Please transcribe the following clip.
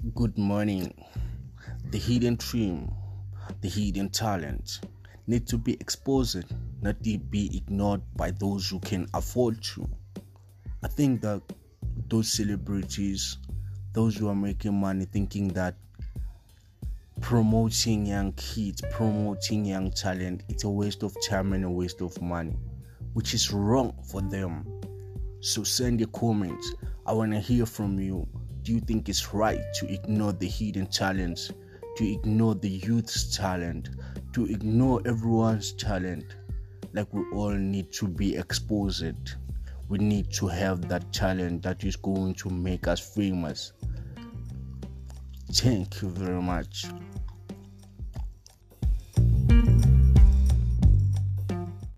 Good morning. The hidden dream, the hidden talent need to be exposed, not to be ignored by those who can afford to. I think that those celebrities, those who are making money, thinking that promoting young kids, promoting young talent, it's a waste of time and a waste of money, which is wrong for them. So send your comments. I want to hear from you do you think it's right to ignore the hidden talents, to ignore the youth's talent, to ignore everyone's talent? Like we all need to be exposed. We need to have that talent that is going to make us famous. Thank you very much.